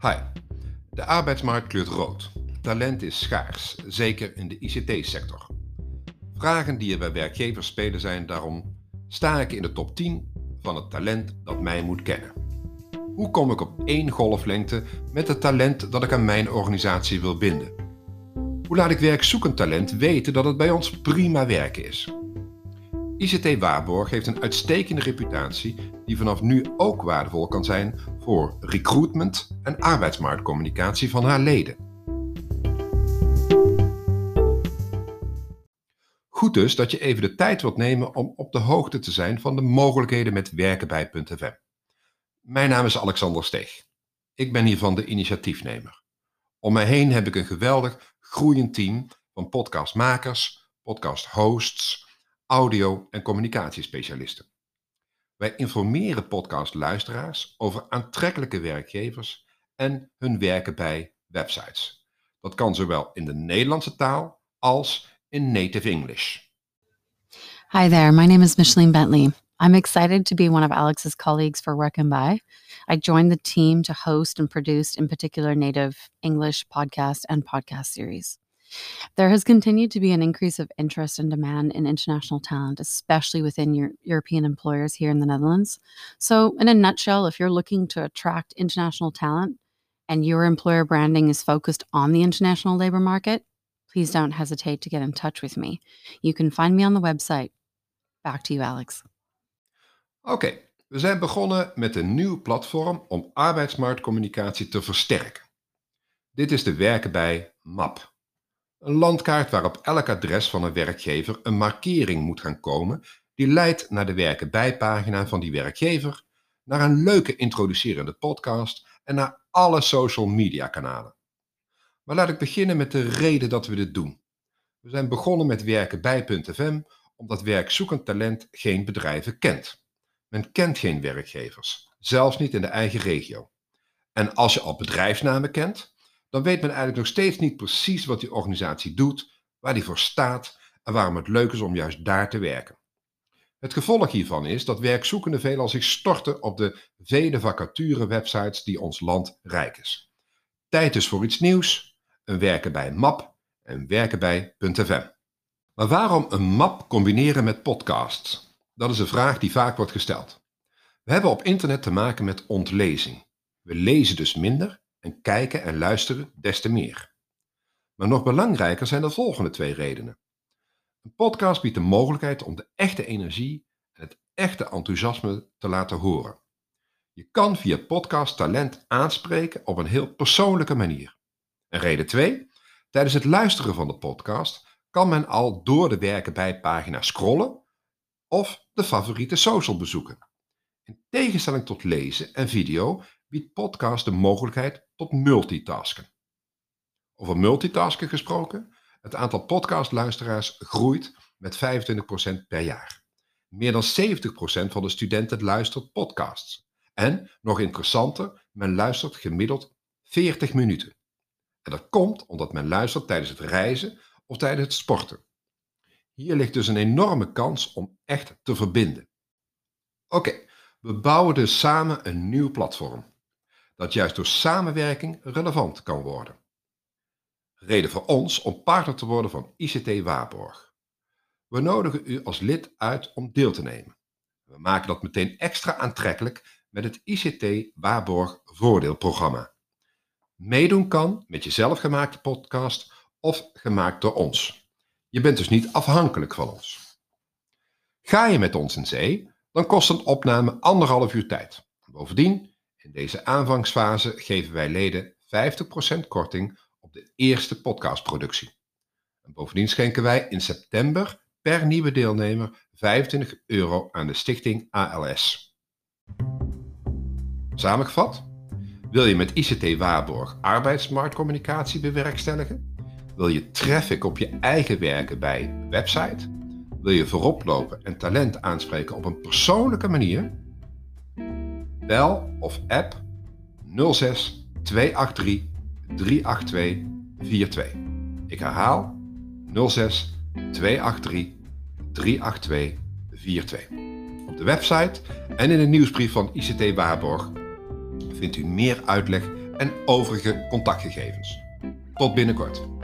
Hi. De arbeidsmarkt kleurt rood. Talent is schaars, zeker in de ICT-sector. Vragen die er bij werkgevers spelen zijn daarom: sta ik in de top 10 van het talent dat mij moet kennen? Hoe kom ik op één golflengte met het talent dat ik aan mijn organisatie wil binden? Hoe laat ik werkzoekend talent weten dat het bij ons prima werken is? ICT Waarborg heeft een uitstekende reputatie die vanaf nu ook waardevol kan zijn voor recruitment en arbeidsmarktcommunicatie van haar leden. Goed dus dat je even de tijd wilt nemen om op de hoogte te zijn van de mogelijkheden met werken bij .fm. Mijn naam is Alexander Steeg. Ik ben hiervan de initiatiefnemer. Om mij heen heb ik een geweldig groeiend team van podcastmakers, podcasthosts, audio- en communicatiespecialisten. Wij informeren podcastluisteraars over aantrekkelijke werkgevers en hun werken bij websites. Dat kan zowel in de Nederlandse taal als in native English. Hi there, my name is Micheline Bentley. I'm excited to be one of Alex's colleagues for Work and Buy. I joined the team to host and produce, in particular, native English podcast and podcast series. There has continued to be an increase of interest and demand in international talent, especially within your European employers here in the Netherlands. So, in a nutshell, if you're looking to attract international talent and your employer branding is focused on the international labor market, please don't hesitate to get in touch with me. You can find me on the website. Back to you, Alex. Oké, we zijn begonnen met een nieuw platform om arbeidsmarktcommunicatie te versterken. Dit is de werken bij MAP. Een landkaart waarop elk adres van een werkgever een markering moet gaan komen die leidt naar de werken bijpagina van die werkgever, naar een leuke introducerende podcast en naar alle social media kanalen. Maar laat ik beginnen met de reden dat we dit doen. We zijn begonnen met werken bij.fm omdat werkzoekend talent geen bedrijven kent. Men kent geen werkgevers, zelfs niet in de eigen regio. En als je al bedrijfsnamen kent, dan weet men eigenlijk nog steeds niet precies wat die organisatie doet, waar die voor staat en waarom het leuk is om juist daar te werken. Het gevolg hiervan is dat werkzoekenden veelal zich storten op de vele vacature-websites die ons land rijk is. Tijd is voor iets nieuws, een werken bij MAP en werken bij .fm. Maar waarom een map combineren met podcasts? Dat is een vraag die vaak wordt gesteld. We hebben op internet te maken met ontlezing. We lezen dus minder en kijken en luisteren des te meer. Maar nog belangrijker zijn de volgende twee redenen. Een podcast biedt de mogelijkheid om de echte energie en het echte enthousiasme te laten horen. Je kan via podcast talent aanspreken op een heel persoonlijke manier. En reden 2. Tijdens het luisteren van de podcast kan men al door de werken bij pagina scrollen of de favoriete social bezoeken. In tegenstelling tot lezen en video biedt podcast de mogelijkheid tot multitasken. Over multitasken gesproken, het aantal podcastluisteraars groeit met 25% per jaar. Meer dan 70% van de studenten luistert podcasts. En, nog interessanter, men luistert gemiddeld 40 minuten. En dat komt omdat men luistert tijdens het reizen of tijdens het sporten. Hier ligt dus een enorme kans om echt te verbinden. Oké, we bouwen dus samen een nieuw platform dat juist door samenwerking relevant kan worden. Reden voor ons om partner te worden van ICT Waarborg. We nodigen u als lid uit om deel te nemen. We maken dat meteen extra aantrekkelijk met het ICT Waarborg Voordeelprogramma. Meedoen kan met je zelfgemaakte podcast of gemaakt door ons. Je bent dus niet afhankelijk van ons. Ga je met ons in zee, dan kost een opname anderhalf uur tijd. Bovendien in deze aanvangsfase geven wij leden 50% korting op de eerste podcastproductie. En bovendien schenken wij in september per nieuwe deelnemer 25 euro aan de stichting ALS. Samengevat, wil je met ICT Waarborg arbeidsmarktcommunicatie bewerkstelligen? Wil je traffic op je eigen werken bij website? Wil je voorop lopen en talent aanspreken op een persoonlijke manier? Bel of app 06 283 382 42. Ik herhaal 06 283 382 42. Op de website en in de nieuwsbrief van ICT Waarborg vindt u meer uitleg en overige contactgegevens. Tot binnenkort.